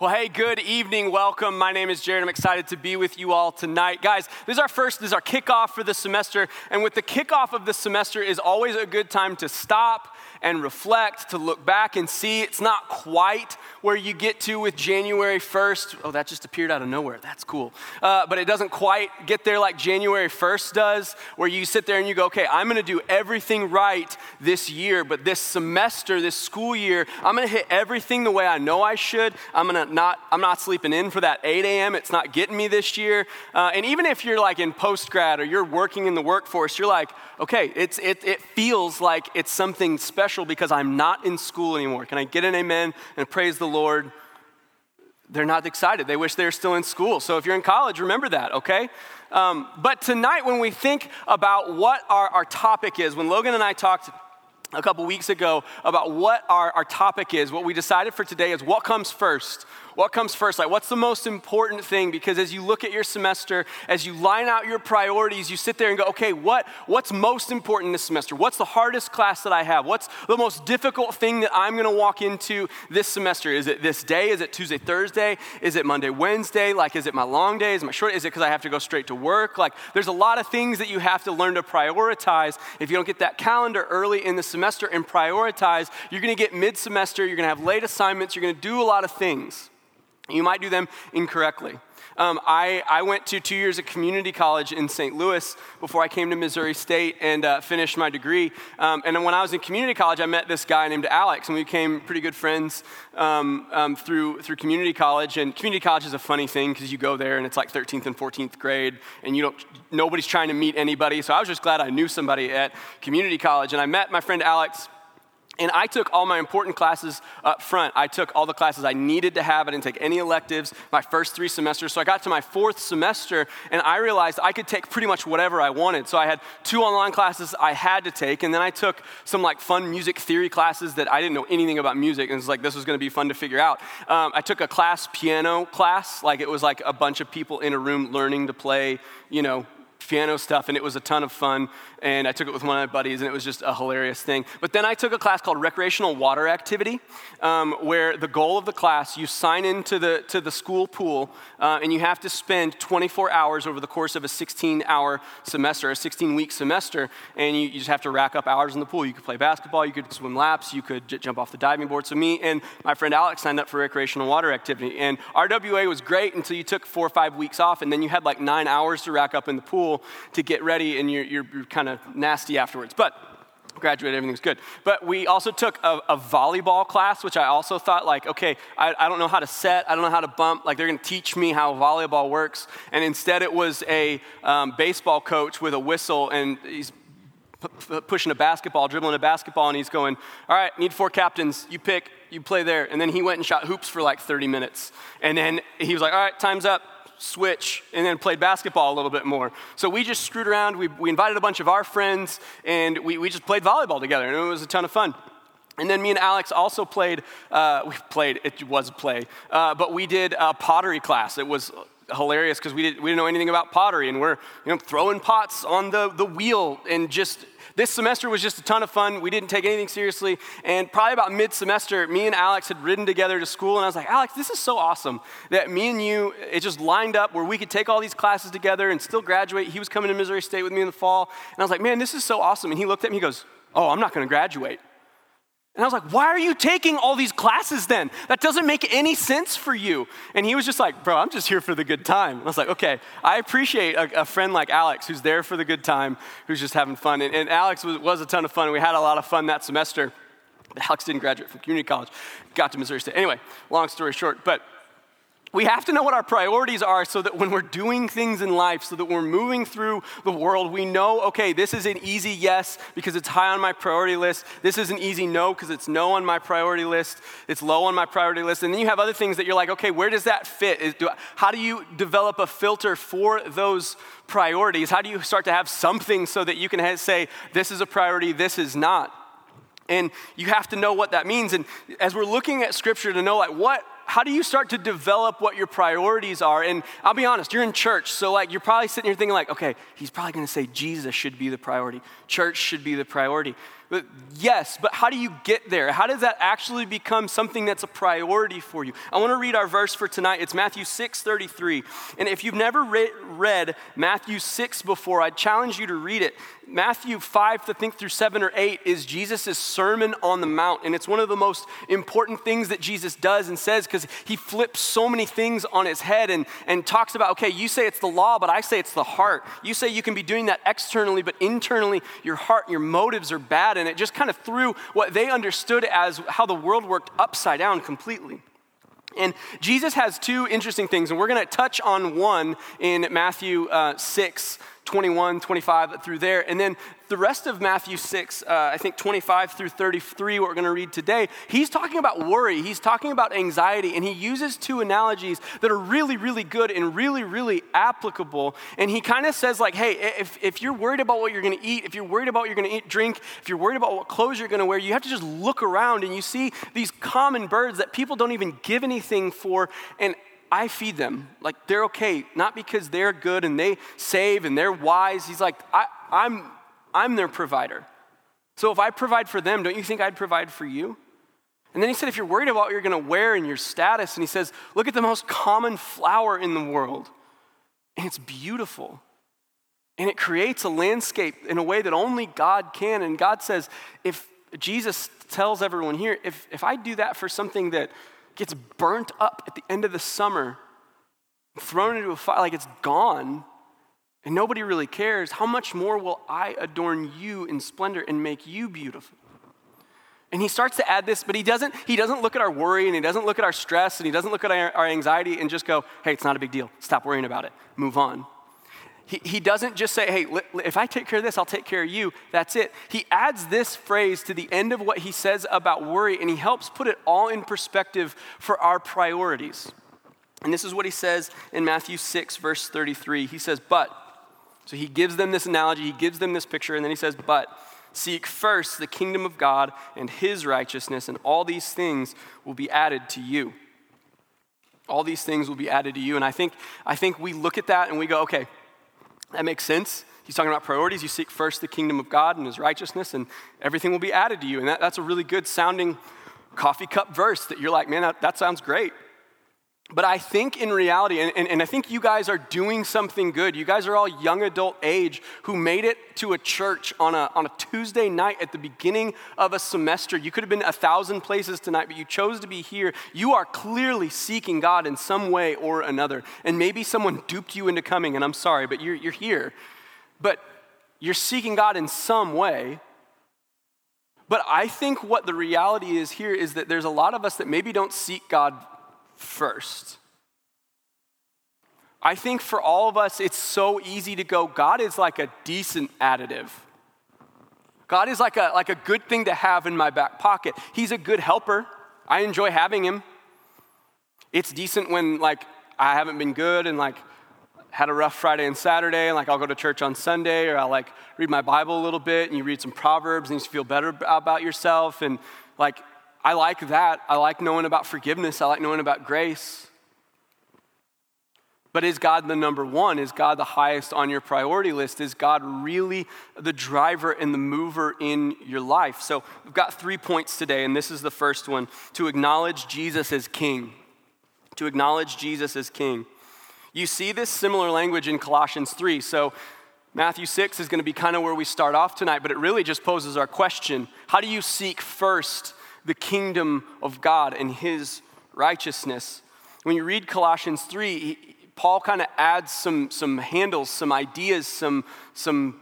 Well, hey, good evening. Welcome. My name is Jared. I'm excited to be with you all tonight. Guys, this is our first, this is our kickoff for the semester. And with the kickoff of the semester is always a good time to stop and reflect, to look back and see it's not quite where you get to with January 1st. Oh, that just appeared out of nowhere. That's cool. Uh, but it doesn't quite get there like January 1st does, where you sit there and you go, okay, I'm going to do everything right this year, but this semester, this school year, I'm going to hit everything the way I know I should. I'm going to not, I'm not sleeping in for that 8 a.m. It's not getting me this year. Uh, and even if you're like in post grad or you're working in the workforce, you're like, okay, it's, it, it feels like it's something special because I'm not in school anymore. Can I get an amen and praise the Lord? They're not excited. They wish they were still in school. So if you're in college, remember that, okay? Um, but tonight, when we think about what our, our topic is, when Logan and I talked a couple weeks ago about what our, our topic is, what we decided for today is what comes first what comes first? Like, what's the most important thing? Because as you look at your semester, as you line out your priorities, you sit there and go, okay, what, what's most important this semester? What's the hardest class that I have? What's the most difficult thing that I'm gonna walk into this semester? Is it this day? Is it Tuesday, Thursday? Is it Monday, Wednesday? Like, is it my long day? Is my short? Is it because I have to go straight to work? Like, there's a lot of things that you have to learn to prioritize. If you don't get that calendar early in the semester and prioritize, you're gonna get mid semester, you're gonna have late assignments, you're gonna do a lot of things. You might do them incorrectly. Um, I, I, went to two years of community college in St. Louis before I came to Missouri State and uh, finished my degree. Um, and when I was in community college, I met this guy named Alex, and we became pretty good friends um, um through, through community college. And community college is a funny thing because you go there and it's like 13th and 14th grade, and you don't, nobody's trying to meet anybody. So I was just glad I knew somebody at community college. And I met my friend Alex and I took all my important classes up front. I took all the classes I needed to have. I didn't take any electives my first three semesters. So I got to my fourth semester and I realized I could take pretty much whatever I wanted. So I had two online classes I had to take. And then I took some like fun music theory classes that I didn't know anything about music. And it was like, this was going to be fun to figure out. Um, I took a class piano class. Like it was like a bunch of people in a room learning to play, you know, piano stuff, and it was a ton of fun. And I took it with one of my buddies, and it was just a hilarious thing. But then I took a class called Recreational Water Activity, um, where the goal of the class, you sign into the, to the school pool, uh, and you have to spend 24 hours over the course of a 16 hour semester, a 16 week semester, and you, you, just have to rack up hours in the pool. You could play basketball, you could swim laps, you could j- jump off the diving board. So, me and my friend Alex signed up for recreational water activity. And RWA was great until you took four or five weeks off, and then you had like nine hours to rack up in the pool to get ready and you're, you're, you're kind of nasty afterwards. But graduated, everything's good. But we also took a, a, volleyball class, which I also thought, like, okay, I, I, don't know how to set, I don't know how to bump, like, they're gonna teach me how volleyball works. And instead, it was a um, baseball coach with a whistle, and he's p- pushing a basketball, dribbling a basketball, and he's going, all right, need four captains, you pick, you play there. And then he went and shot hoops for like 30 minutes. And then he was like, all right, time's up switch, and then played basketball a little bit more. So we just screwed around. We, we invited a bunch of our friends, and we, we just played volleyball together, and it was a ton of fun. And then me and Alex also played, uh, we played, it was play, uh, but we did a pottery class. It was hilarious because we, did, we didn't know anything about pottery, and we're you know, throwing pots on the, the wheel and just this semester was just a ton of fun. We didn't take anything seriously. And probably about mid semester, me and Alex had ridden together to school. And I was like, Alex, this is so awesome that me and you, it just lined up where we could take all these classes together and still graduate. He was coming to Missouri State with me in the fall. And I was like, man, this is so awesome. And he looked at me, he goes, oh, I'm not going to graduate. And I was like, why are you taking all these classes then? That doesn't make any sense for you. And he was just like, bro, I'm just here for the good time. And I was like, okay, I appreciate a, a, friend like Alex who's there for the good time, who's just having fun. And, and Alex was, was, a ton of fun. We had a lot of fun that semester. Alex didn't graduate from community college, got to Missouri State. Anyway, long story short, but we have to know what our priorities are so that when we're doing things in life, so that we're moving through the world, we know, okay, this is an easy yes because it's high on my priority list. This is an easy no because it's no on my priority list. It's low on my priority list. And then you have other things that you're like, okay, where does that fit? Do, how do you develop a filter for those priorities? How do you start to have something so that you can say, this is a priority, this is not? And you have to know what that means. And as we're looking at scripture to know, like, what how do you start to develop what your priorities are? And I'll be honest, you're in church, so like you're probably sitting here thinking like, okay, he's probably going to say Jesus should be the priority. Church should be the priority. But yes, but how do you get there? How does that actually become something that's a priority for you? I want to read our verse for tonight. It's Matthew 6 33. And if you've never re- read Matthew 6 before, I challenge you to read it. Matthew 5 to think through 7 or 8 is Jesus' Sermon on the Mount. And it's one of the most important things that Jesus does and says because he flips so many things on his head and, and talks about, okay, you say it's the law, but I say it's the heart. You say you can be doing that externally, but internally, your heart, your motives are bad and it just kind of threw what they understood as how the world worked upside down completely. And Jesus has two interesting things, and we're going to touch on one in Matthew uh, 6, 21, 25 through there. And then the rest of Matthew 6, uh, I think 25 through 33, what we're going to read today, he's talking about worry. He's talking about anxiety. And he uses two analogies that are really, really good and really, really applicable. And he kind of says, like, hey, if, if you're worried about what you're going to eat, if you're worried about what you're going to eat, drink, if you're worried about what clothes you're going to wear, you have to just look around and you see these common birds that people don't even give anything for. And I feed them. Like they're okay, not because they're good and they save and they're wise. He's like, I, I'm, I'm their provider. So if I provide for them, don't you think I'd provide for you? And then he said, if you're worried about what you're going to wear and your status, and he says, look at the most common flower in the world. And it's beautiful. And it creates a landscape in a way that only God can. And God says, if Jesus tells everyone here, if, if I do that for something that gets burnt up at the end of the summer, thrown into a fire, like it's gone, and nobody really cares, how much more will I adorn you in splendor and make you beautiful? And he starts to add this, but he doesn't, he doesn't look at our worry and he doesn't look at our stress and he doesn't look at our, our anxiety and just go, hey, it's not a big deal. Stop worrying about it. Move on. He, he doesn't just say, hey, if I take care of this, I'll take care of you. That's it. He adds this phrase to the end of what he says about worry, and he helps put it all in perspective for our priorities. And this is what he says in Matthew 6, verse 33. He says, But, so he gives them this analogy, he gives them this picture, and then he says, But, seek first the kingdom of God and his righteousness, and all these things will be added to you. All these things will be added to you. And I think, I think we look at that and we go, okay, that makes sense. He's talking about priorities. You seek first the kingdom of God and his righteousness, and everything will be added to you. And that, that's a really good sounding coffee cup verse that you're like, man, that, that sounds great. But I think in reality, and, and, and, I think you guys are doing something good. You guys are all young adult age who made it to a church on a, on a Tuesday night at the beginning of a semester. You could have been a thousand places tonight, but you chose to be here. You are clearly seeking God in some way or another. And maybe someone duped you into coming, and I'm sorry, but you're, you're here. But you're seeking God in some way. But I think what the reality is here is that there's a lot of us that maybe don't seek God first. I think for all of us, it's so easy to go, God is like a decent additive. God is like a, like a good thing to have in my back pocket. He's a good helper. I enjoy having him. It's decent when like I haven't been good and like had a rough Friday and Saturday, and like I'll go to church on Sunday, or I'll like read my Bible a little bit, and you read some Proverbs, and you feel better about yourself, and like I like that. I like knowing about forgiveness. I like knowing about grace. But is God the number one? Is God the highest on your priority list? Is God really the driver and the mover in your life? So we've got three points today, and this is the first one to acknowledge Jesus as King. To acknowledge Jesus as King. You see this similar language in Colossians 3. So Matthew 6 is going to be kind of where we start off tonight, but it really just poses our question How do you seek first the kingdom of God and his righteousness. When you read Colossians 3, he, Paul kind of adds some, some handles, some ideas, some, some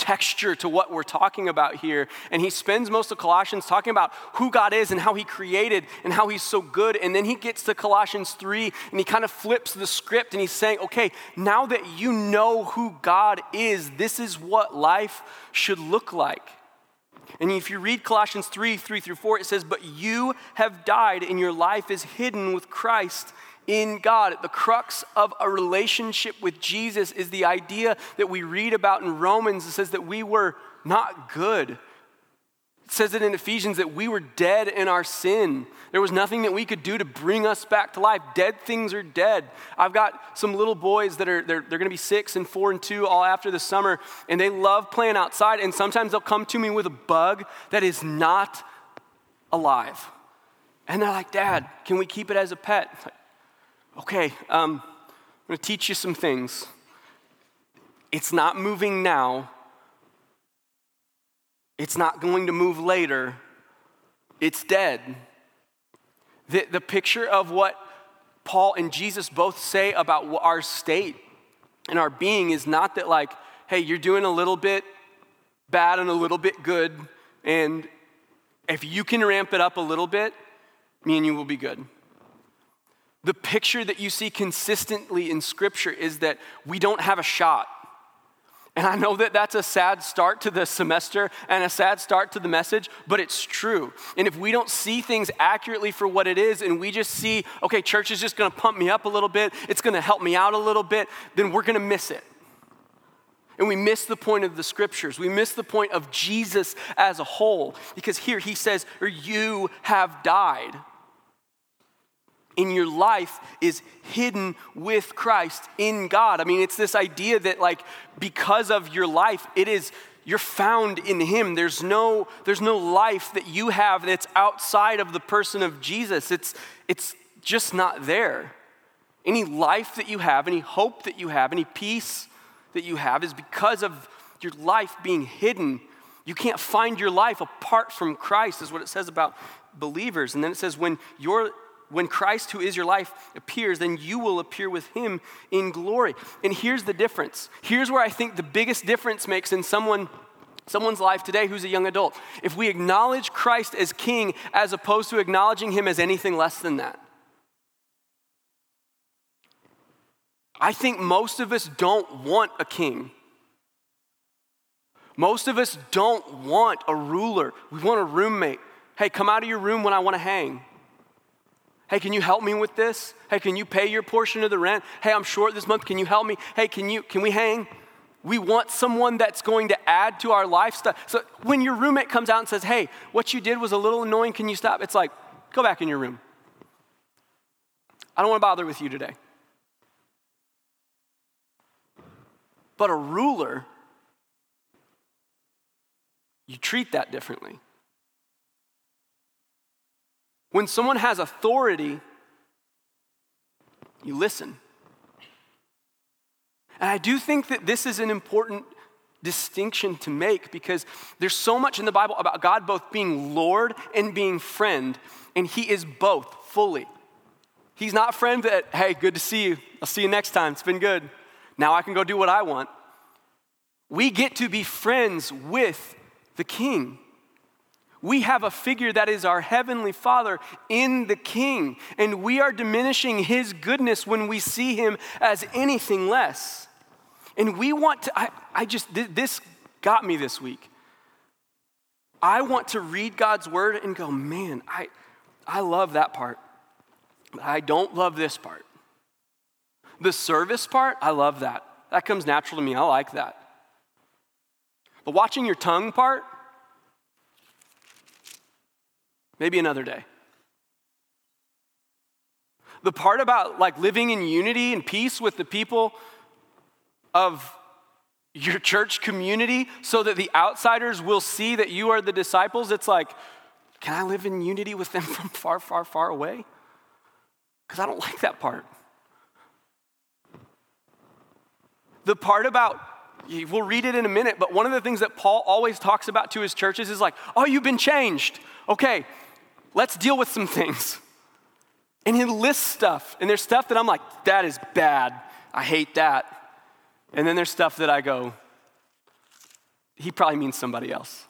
texture to what we're talking about here. And he spends most of Colossians talking about who God is and how he created and how he's so good. And then he gets to Colossians 3 and he kind of flips the script and he's saying, okay, now that you know who God is, this is what life should look like. And if you read Colossians 3 3 through 4, it says, But you have died, and your life is hidden with Christ in God. The crux of a relationship with Jesus is the idea that we read about in Romans. It says that we were not good. It says it in Ephesians that we were dead in our sin. There was nothing that we could do to bring us back to life. Dead things are dead. I've got some little boys that are, they're, they're gonna be six and four and two all after the summer, and they love playing outside. And sometimes they'll come to me with a bug that is not alive. And they're like, Dad, can we keep it as a pet? Like, okay, um, I'm gonna teach you some things. It's not moving now, it's not going to move later. It's dead. The, the picture of what Paul and Jesus both say about our state and our being is not that, like, hey, you're doing a little bit bad and a little bit good, and if you can ramp it up a little bit, me and you will be good. The picture that you see consistently in Scripture is that we don't have a shot. And I know that that's a sad start to the semester and a sad start to the message, but it's true. And if we don't see things accurately for what it is, and we just see, okay, church is just gonna pump me up a little bit, it's gonna help me out a little bit, then we're gonna miss it. And we miss the point of the scriptures. We miss the point of Jesus as a whole. Because here he says, or you have died in your life is hidden with Christ in God. I mean, it's this idea that, like, because of your life, it is you're found in him. There's no there's no life that you have that's outside of the person of jesus. It's it's just not there. Any life that you have any hope that you have any peace that you have is because of your life being hidden. You can't find your life apart from christ is what it says about believers. And then it says when your when Christ, who is your life, appears, then you will appear with him in glory. And here's the difference. Here's where I think the biggest difference makes in someone someone's life today who's a young adult. If we acknowledge Christ as king as opposed to acknowledging him as anything less than that. I think most of us don't want a king. Most of us don't want a ruler. We want a roommate. Hey, come out of your room when I want to hang. Hey, can you help me with this? Hey, can you pay your portion of the rent? Hey, I'm short this month. Can you help me? Hey, can you can we hang? We want someone that's going to add to our lifestyle. So when your roommate comes out and says, "Hey, what you did was a little annoying. Can you stop?" It's like, "Go back in your room. I don't want to bother with you today." But a ruler you treat that differently. When someone has authority, you listen. And I do think that this is an important distinction to make because there's so much in the Bible about God both being Lord and being friend, and He is both fully. He's not friend that, hey, good to see you. I'll see you next time. It's been good. Now I can go do what I want. We get to be friends with the King we have a figure that is our heavenly Father in the King, and we are diminishing his goodness when we see him as anything less. And we want to, I, I just, this got me this week. I want to read God's word and go, man, I, I love that part. I don't love this part. The service part, I love that. That comes natural to me. I like that. But watching your tongue part, Maybe another day. The part about like living in unity and peace with the people of your church community so that the outsiders will see that you are the disciples, it's like, can I live in unity with them from far, far, far away? Because I don't like that part. The part about, we'll read it in a minute, but one of the things that Paul always talks about to his churches is like, oh, you've been changed. Okay, let's deal with some things. And he lists stuff. And there's stuff that I'm like, that is bad. I hate that. And then there's stuff that I go, he probably means somebody else.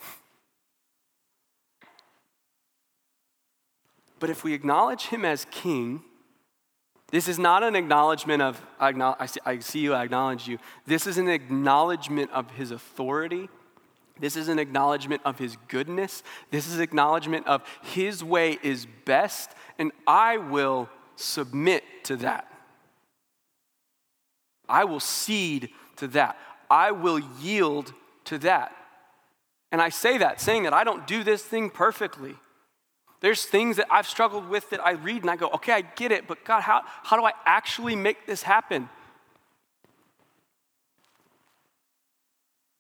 But if we acknowledge him as king, this is not an acknowledgement of, I, see you, I acknowledge you. This is an acknowledgement of his authority this is an acknowledgement of his goodness. This is acknowledgement of his way is best, and I will submit to that. I will cede to that. I will yield to that. And I say that, saying that I don't do this thing perfectly. There's things that I've struggled with that I read and I go, okay, I get it, but God, how, how do I actually make this happen?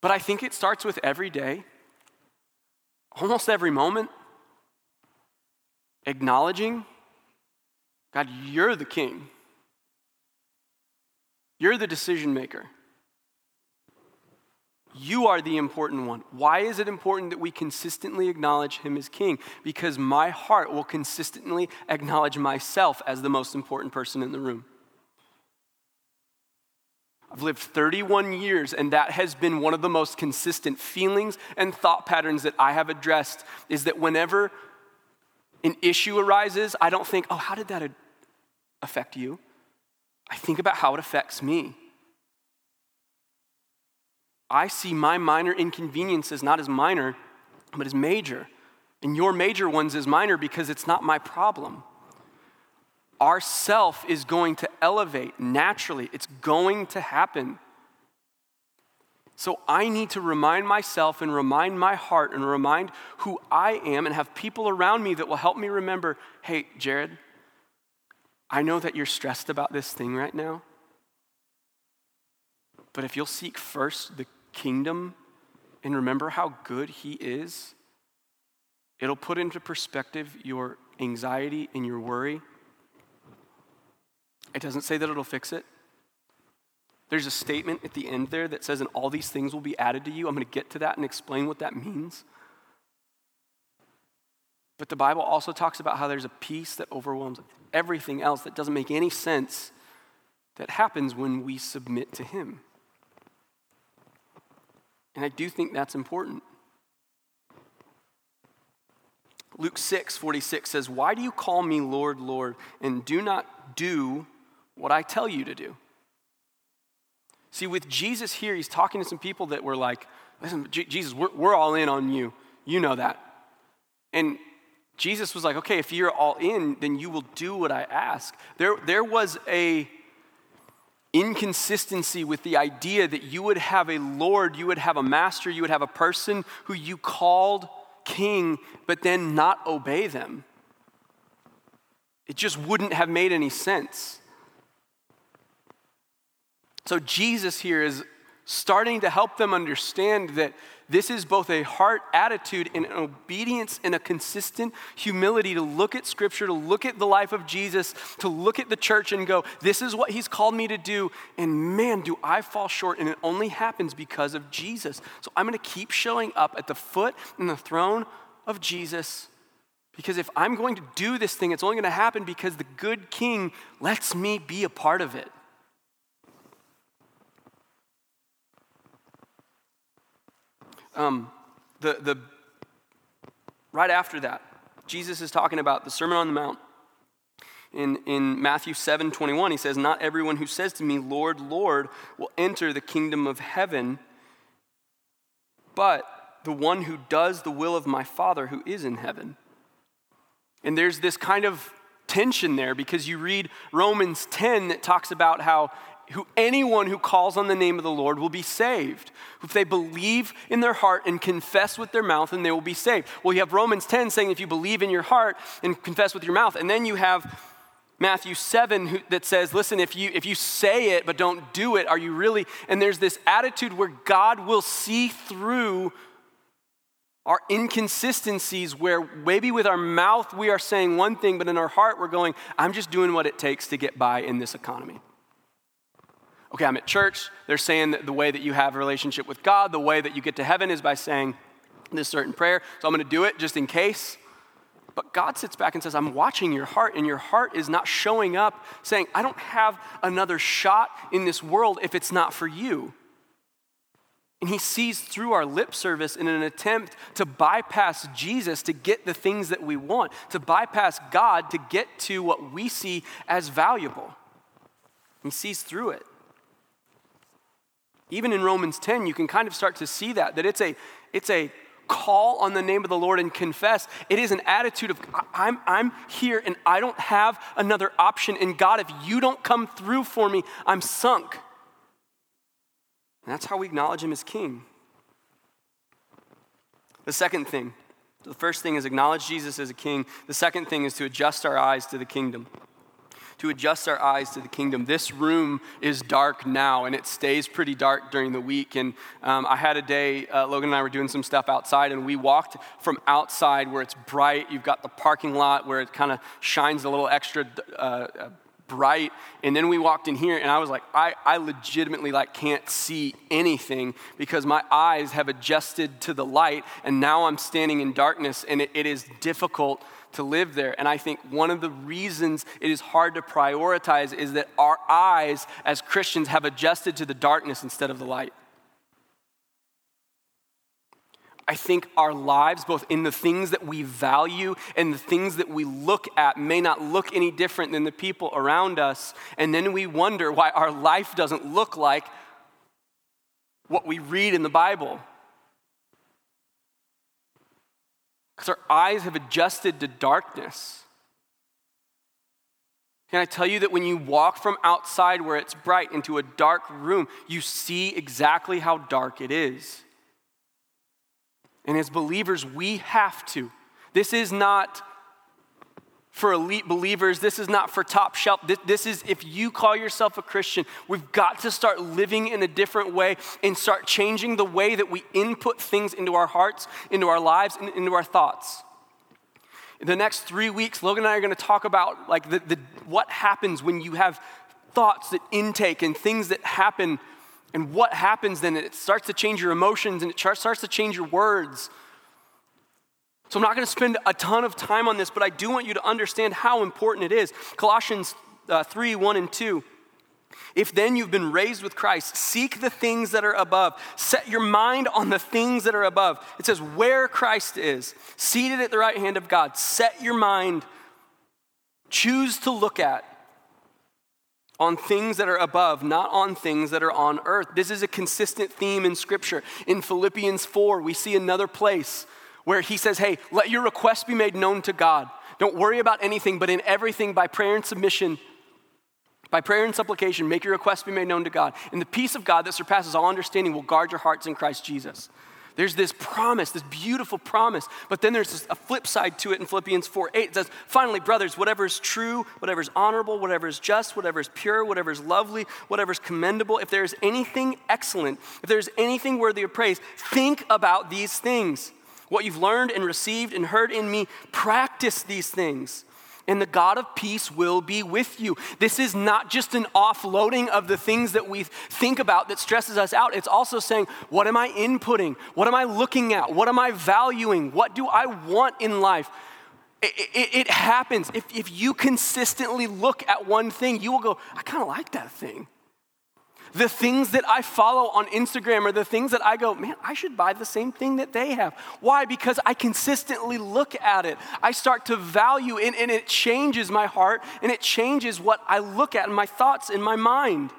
But I think it starts with every day, almost every moment, acknowledging God, you're the king. You're the decision maker. You are the important one. Why is it important that we consistently acknowledge him as king? Because my heart will consistently acknowledge myself as the most important person in the room. I've lived 31 years, and that has been one of the most consistent feelings and thought patterns that I have addressed is that whenever an issue arises, I don't think, oh, how did that affect you? I think about how it affects me. I see my minor inconveniences not as minor, but as major. And your major ones as minor because it's not my problem. Our self is going to elevate naturally, it's going to happen. So I need to remind myself and remind my heart and remind who I am and have people around me that will help me remember hey, Jared, I know that you're stressed about this thing right now. But if you'll seek first the kingdom and remember how good He is, it'll put into perspective your anxiety and your worry. It doesn't say that it'll fix it. There's a statement at the end there that says, and all these things will be added to you. I'm going to get to that and explain what that means. But the Bible also talks about how there's a peace that overwhelms everything else that doesn't make any sense that happens when we submit to Him. And I do think that's important. Luke 6 46 says, Why do you call me Lord, Lord, and do not do what I tell you to do? See, with Jesus here, he's talking to some people that were like, Listen, J- Jesus, we're, we're all in on you. You know that. And Jesus was like, Okay, if you're all in, then you will do what I ask. There, there was a inconsistency with the idea that you would have a Lord, you would have a master, you would have a person who you called king, but then not obey them. It just wouldn't have made any sense. So Jesus here is starting to help them understand that this is both a heart attitude and an obedience and a consistent humility to look at Scripture, to look at the life of Jesus, to look at the church and go, This is what He's called me to do. And man, do I fall short. And it only happens because of Jesus. So I'm going to keep showing up at the foot and the throne of Jesus. Because if I'm going to do this thing, it's only going to happen because the good king lets me be a part of it. Um, the, the, right after that, Jesus is talking about the Sermon on the Mount. In, in Matthew 7 21, he says, Not everyone who says to me, Lord, Lord, will enter the kingdom of heaven, but the one who does the will of my Father who is in heaven. And there's this kind of tension there because you read Romans 10 that talks about how who anyone who calls on the name of the Lord will be saved. If they believe in their heart and confess with their mouth, and they will be saved. Well, you have Romans 10 saying if you believe in your heart and confess with your mouth, and then you have Matthew 7 who, that says, listen, if you, if you say it but don't do it, are you really? And there's this attitude where God will see through our inconsistencies where maybe with our mouth we are saying one thing, but in our heart we're going, I'm just doing what it takes to get by in this economy okay, I'm at church. They're saying that the way that you have a relationship with God, the way that you get to heaven is by saying this certain prayer. So I'm going to do it just in case. But God sits back and says, I'm watching your heart, and your heart is not showing up saying, I don't have another shot in this world if it's not for you. And he sees through our lip service in an attempt to bypass Jesus to get the things that we want, to bypass God to get to what we see as valuable. He sees through it. Even in Romans 10, you can kind of start to see that, that it's a, it's a call on the name of the Lord and confess. It is an attitude of, I'm, I'm here and I don't have another option. And God, if you don't come through for me, I'm sunk. And that's how we acknowledge Him as King. The second thing, the first thing is acknowledge Jesus as a king. The second thing is to adjust our eyes to the kingdom. To adjust our eyes to the kingdom. This room is dark now, and it stays pretty dark during the week. And um, I had a day, uh, Logan and I were doing some stuff outside, and we walked from outside where it's bright. You've got the parking lot where it kind of shines a little extra uh, bright. And then we walked in here, and I was like, I, I legitimately like can't see anything because my eyes have adjusted to the light, and now I'm standing in darkness, and it, it is difficult to live there. And I think one of the reasons it is hard to prioritize is that our eyes as Christians have adjusted to the darkness instead of the light. I think our lives, both in the things that we value and the things that we look at, may not look any different than the people around us. And then we wonder why our life doesn't look like what we read in the Bible. Because our eyes have adjusted to darkness. Can I tell you that when you walk from outside where it's bright into a dark room, you see exactly how dark it is? And as believers, we have to. This is not for elite believers. This is not for top shelf. This, this, is if you call yourself a Christian, we've got to start living in a different way and start changing the way that we input things into our hearts, into our lives, and into our thoughts. In the next three weeks, Logan and I are going to talk about like the, the, what happens when you have thoughts that intake and things that happen and what happens then? It starts to change your emotions and it starts to change your words. So I'm not going to spend a ton of time on this, but I do want you to understand how important it is. Colossians uh, 3 1 and 2. If then you've been raised with Christ, seek the things that are above. Set your mind on the things that are above. It says, where Christ is, seated at the right hand of God. Set your mind, choose to look at on things that are above, not on things that are on earth. This is a consistent theme in Scripture. In Philippians 4, we see another place where he says, Hey, let your requests be made known to God. Don't worry about anything, but in everything, by prayer and submission, by prayer and supplication, make your requests be made known to God. And the peace of God that surpasses all understanding will guard your hearts in Christ Jesus. There's this promise, this beautiful promise. But then there's a flip side to it in Philippians 4 8. It says, Finally, brothers, whatever is true, whatever is honorable, whatever is just, whatever is pure, whatever is lovely, whatever is commendable, if there is anything excellent, if there is anything worthy of praise, think about these things. What you've learned and received and heard in me, practice these things and the God of peace will be with you. This is not just an offloading of the things that we think about that stresses us out. It's also saying, what am I inputting? What am I looking at? What am I valuing? What do I want in life? It, it, it happens. If, if you consistently look at one thing, you will go, I kind of like that thing the things that I follow on Instagram are the things that I go, man, I should buy the same thing that they have. Why? Because I consistently look at it. I start to value it, and it changes my heart, and it changes what I look at and my thoughts in my mind.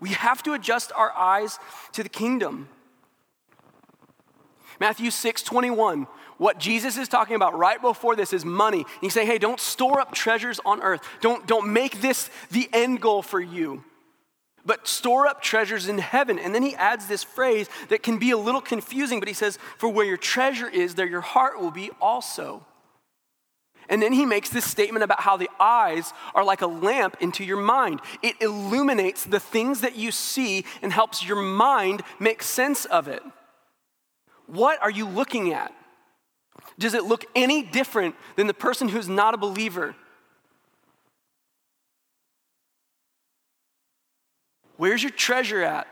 We have to adjust our eyes to the kingdom. Matthew 6 21. What Jesus is talking about right before this is money. He's saying, hey, don't store up treasures on earth. Don't, don't make this the end goal for you but store up treasures in heaven. And then he adds this phrase that can be a little confusing, but he says, For where your treasure is, there your heart will be also. And then he makes this statement about how the eyes are like a lamp into your mind. It illuminates the things that you see and helps your mind make sense of it. What are you looking at? Does it look any different than the person who's not a believer? Where's your treasure at?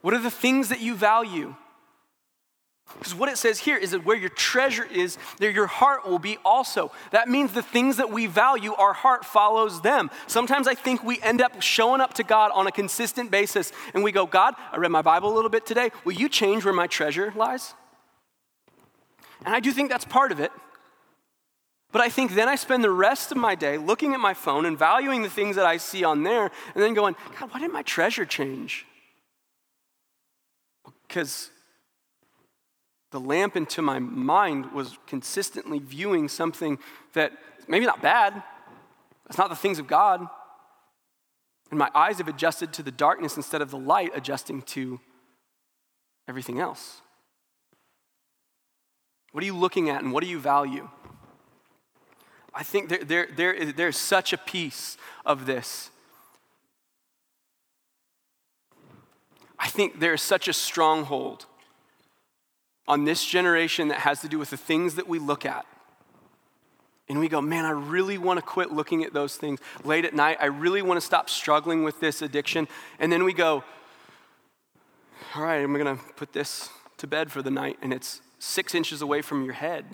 What are the things that you value? Because what it says here is that where your treasure is, there your heart will be also. That means the things that we value, our heart follows them. Sometimes I think we end up showing up to God on a consistent basis and we go, God, I read my Bible a little bit today. Will you change where my treasure lies? And I do think that's part of it. But I think then I spend the rest of my day looking at my phone and valuing the things that I see on there and then going, God, why didn't my treasure change? Because the lamp into my mind was consistently viewing something that maybe not bad, it's not the things of God. And my eyes have adjusted to the darkness instead of the light adjusting to everything else. What are you looking at and what do you value? I think there, there, there is, there's such a piece of this. I think there is such a stronghold on this generation that has to do with the things that we look at. And we go, man, I really want to quit looking at those things late at night. I really want to stop struggling with this addiction. And then we go, all right, I'm going to put this to bed for the night, and it's six inches away from your head.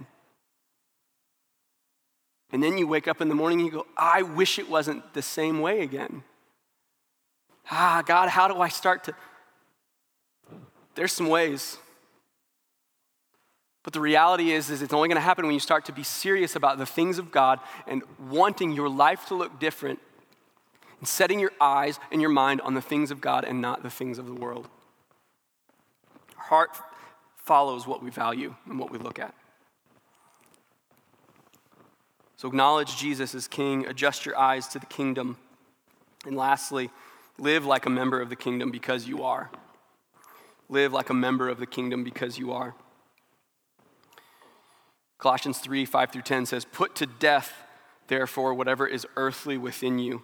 And then you wake up in the morning and you go, I wish it wasn't the same way again. Ah, God, how do I start to? There's some ways. But the reality is, is it's only going to happen when you start to be serious about the things of God and wanting your life to look different and setting your eyes and your mind on the things of God and not the things of the world. Our heart follows what we value and what we look at. So acknowledge Jesus as King, adjust your eyes to the kingdom. And lastly, live like a member of the kingdom because you are. Live like a member of the kingdom because you are. Colossians 3 5 through 10 says, Put to death, therefore, whatever is earthly within you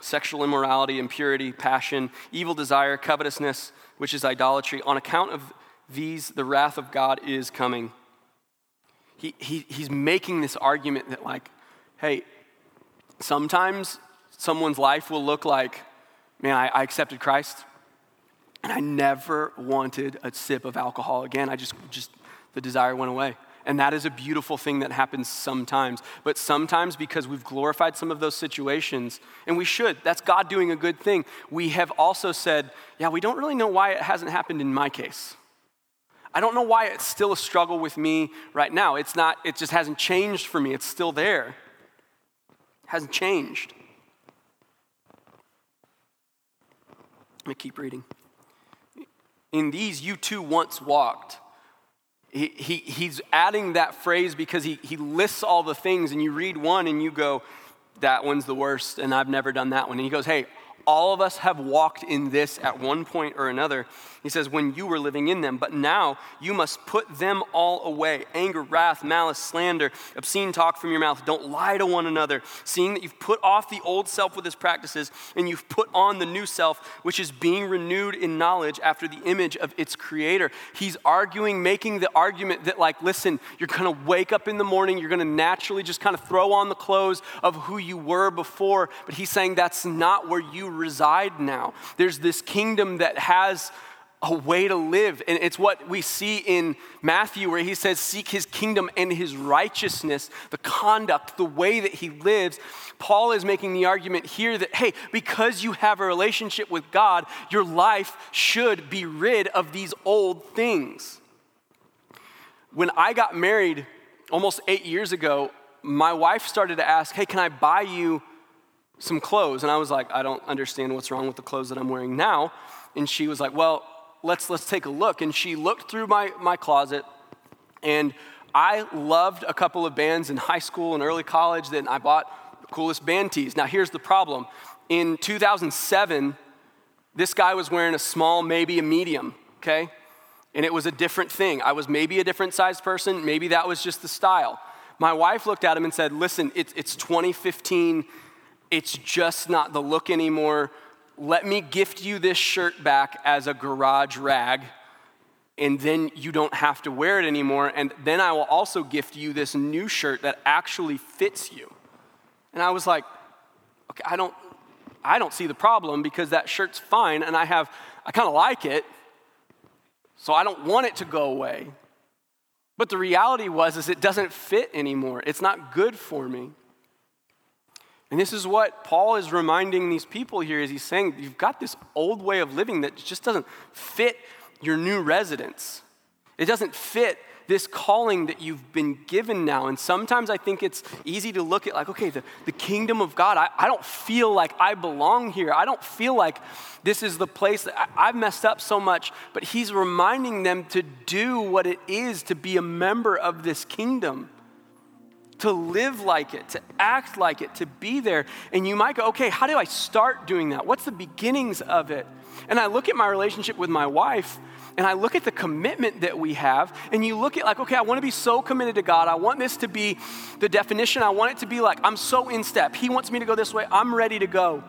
sexual immorality, impurity, passion, evil desire, covetousness, which is idolatry. On account of these, the wrath of God is coming he, he, he's making this argument that, like, hey, sometimes someone's life will look like, man, I, I accepted Christ and I never wanted a sip of alcohol again. I just, just, the desire went away. And that is a beautiful thing that happens sometimes. But sometimes, because we've glorified some of those situations, and we should, that's God doing a good thing, we have also said, yeah, we don't really know why it hasn't happened in my case. I don't know why it's still a struggle with me right now. It's not, it just hasn't changed for me. It's still there. It hasn't changed. Let me keep reading. In these you too once walked. He, he, he's adding that phrase because he, he lists all the things, and you read one and you go, that one's the worst, and I've never done that one. And he goes, hey, all of us have walked in this at one point or another. He says, when you were living in them, but now you must put them all away anger, wrath, malice, slander, obscene talk from your mouth. Don't lie to one another, seeing that you've put off the old self with its practices and you've put on the new self, which is being renewed in knowledge after the image of its creator. He's arguing, making the argument that, like, listen, you're gonna wake up in the morning, you're gonna naturally just kind of throw on the clothes of who you were before, but he's saying that's not where you reside now. There's this kingdom that has a way to live. And it's what we see in Matthew, where he says, Seek his kingdom and his righteousness, the conduct, the way that he lives. Paul is making the argument here that, hey, because you have a relationship with God, your life should be rid of these old things. When I got married almost eight years ago, my wife started to ask, Hey, can I buy you some clothes. And I was like, I don't understand what's wrong with the clothes that I'm wearing now. And she was like, Well, let's let's take a look. And she looked through my, my closet and I loved a couple of bands in high school and early college that I bought the coolest band tees. Now here's the problem. In 2007, this guy was wearing a small, maybe a medium, okay? And it was a different thing. I was maybe a different sized person, maybe that was just the style. My wife looked at him and said, Listen, it's, it's 2015 it's just not the look anymore. Let me gift you this shirt back as a garage rag, and then you don't have to wear it anymore. And then I will also gift you this new shirt that actually fits you. And I was like, okay, I don't, I don't see the problem because that shirt's fine, and I have, I kind of like it, so I don't want it to go away. But the reality was is it doesn't fit anymore. It's not good for me. And this is what Paul is reminding these people here is he's saying you've got this old way of living that just doesn't fit your new residence. It doesn't fit this calling that you've been given now. And sometimes I think it's easy to look at like, okay, the, the kingdom of God, I, I don't feel like I belong here. I don't feel like this is the place that I, I've messed up so much. But he's reminding them to do what it is to be a member of this kingdom. To live like it, to act like it, to be there. And you might go, okay, how do I start doing that? What's the beginnings of it? And I look at my relationship with my wife and I look at the commitment that we have, and you look at like, okay, I want to be so committed to God. I want this to be the definition. I want it to be like, I'm so in step. He wants me to go this way. I'm ready to go.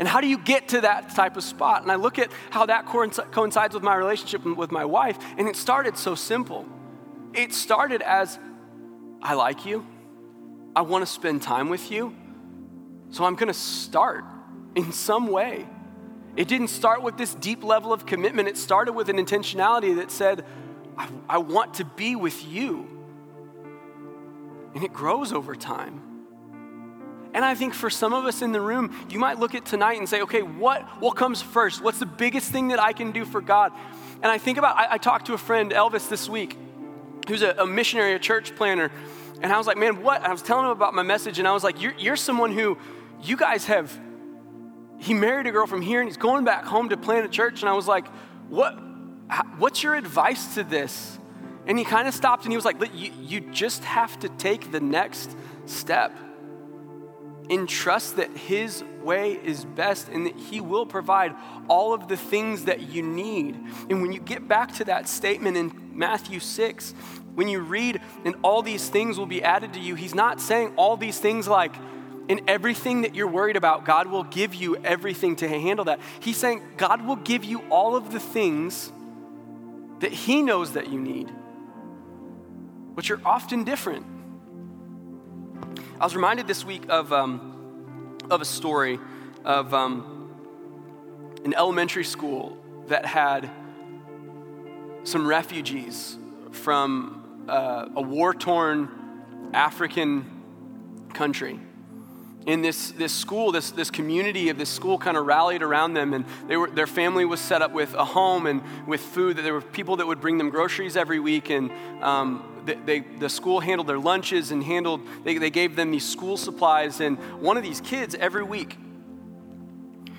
And how do you get to that type of spot? And I look at how that coincides with my relationship with my wife, and it started so simple. It started as I like you, I want to spend time with you, so I'm going to start in some way. It didn't start with this deep level of commitment, it started with an intentionality that said, I, I want to be with you. And it grows over time. And I think for some of us in the room, you might look at tonight and say, okay, what, what comes first? What's the biggest thing that I can do for God? And I think about, I, I talked to a friend, Elvis, this week, who's a, a missionary, a church planner. And I was like, man, what? I was telling him about my message, and I was like, you're, you're someone who you guys have he married a girl from here and he's going back home to plant a church. And I was like, what, what's your advice to this? And he kind of stopped and he was like, you, you just have to take the next step and trust that his way is best and that he will provide all of the things that you need. And when you get back to that statement in Matthew 6, when you read, and all these things will be added to you, he's not saying all these things like, in everything that you're worried about, God will give you everything to handle that. He's saying God will give you all of the things that He knows that you need, which are often different. I was reminded this week of, um, of a story of um, an elementary school that had some refugees from uh, a war torn African country in this, this school, this, this community of this school kind of rallied around them, and they were, their family was set up with a home and with food. That there were people that would bring them groceries every week, and um, they, the school handled their lunches and handled, they, they gave them these school supplies. And one of these kids, every week,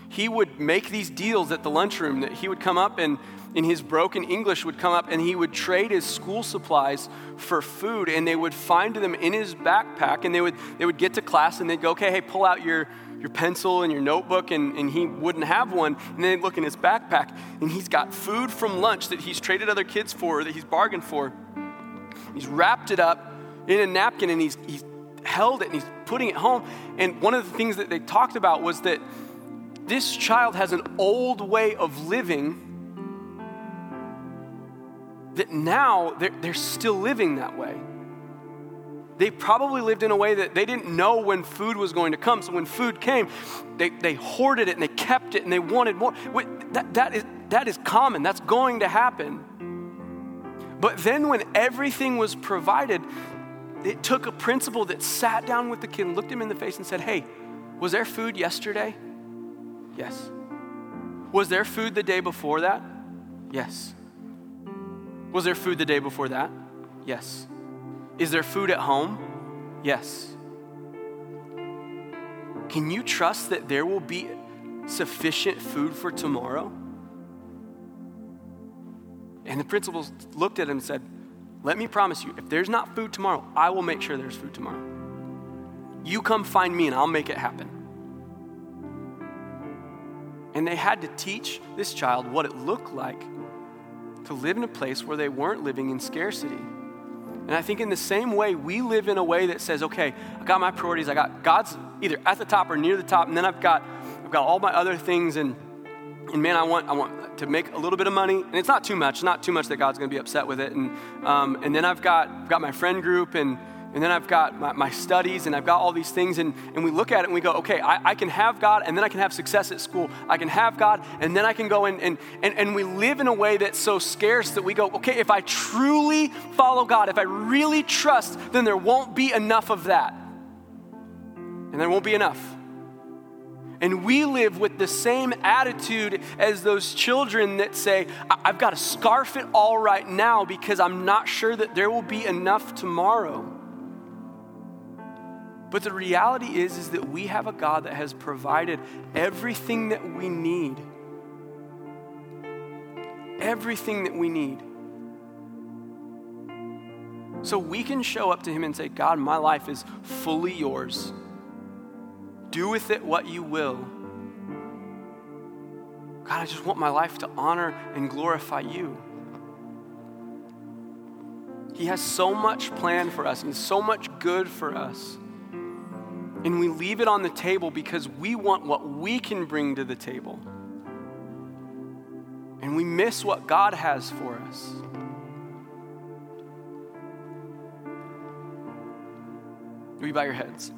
he would make these deals at the lunchroom that he would come up and in his broken English would come up and he would trade his school supplies for food and they would find them in his backpack and they would, they would get to class and they'd go, okay, hey, pull out your, your pencil and your notebook and, and he wouldn't have one. And then they'd look in his backpack and he's got food from lunch that he's traded other kids for, that he's bargained for. He's wrapped it up in a napkin and he's, he's held it and he's putting it home. And one of the things that they talked about was that this child has an old way of living that now they're, they're still living that way. They probably lived in a way that they didn't know when food was going to come. So when food came, they, they hoarded it and they kept it and they wanted more. That, that, is, that is common, that's going to happen. But then when everything was provided, it took a principal that sat down with the kid and looked him in the face and said, Hey, was there food yesterday? Yes. Was there food the day before that? Yes. Was there food the day before that? Yes. Is there food at home? Yes. Can you trust that there will be sufficient food for tomorrow? And the principals looked at him and said, Let me promise you, if there's not food tomorrow, I will make sure there's food tomorrow. You come find me and I'll make it happen. And they had to teach this child what it looked like to live in a place where they weren't living in scarcity. And I think in the same way, we live in a way that says, okay, I got my priorities, I got God's either at the top or near the top, and then I've got I've got all my other things. And and man, I want I want to make a little bit of money, and it's not too much, not too much that God's going to be upset with it. And um, and then I've got I've got my friend group, and and then I've got my, my, studies and I've got all these things. And, and we look at it and we go, okay, I, I, can have God and then I can have success at school. I can have God and then I can go in. And, and, and we live in a way that's so scarce that we go, okay, if I truly follow God, if I really trust, then there won't be enough of that. And there won't be enough. And we live with the same attitude as those children that say, I've got to scarf it all right now because I'm not sure that there will be enough tomorrow. But the reality is is that we have a God that has provided everything that we need. Everything that we need. So we can show up to Him and say, God, my life is fully yours. Do with it what you will. God, I just want my life to honor and glorify you. He has so much planned for us and so much good for us. And we leave it on the table because we want what we can bring to the table. And we miss what God has for us. You bow your heads?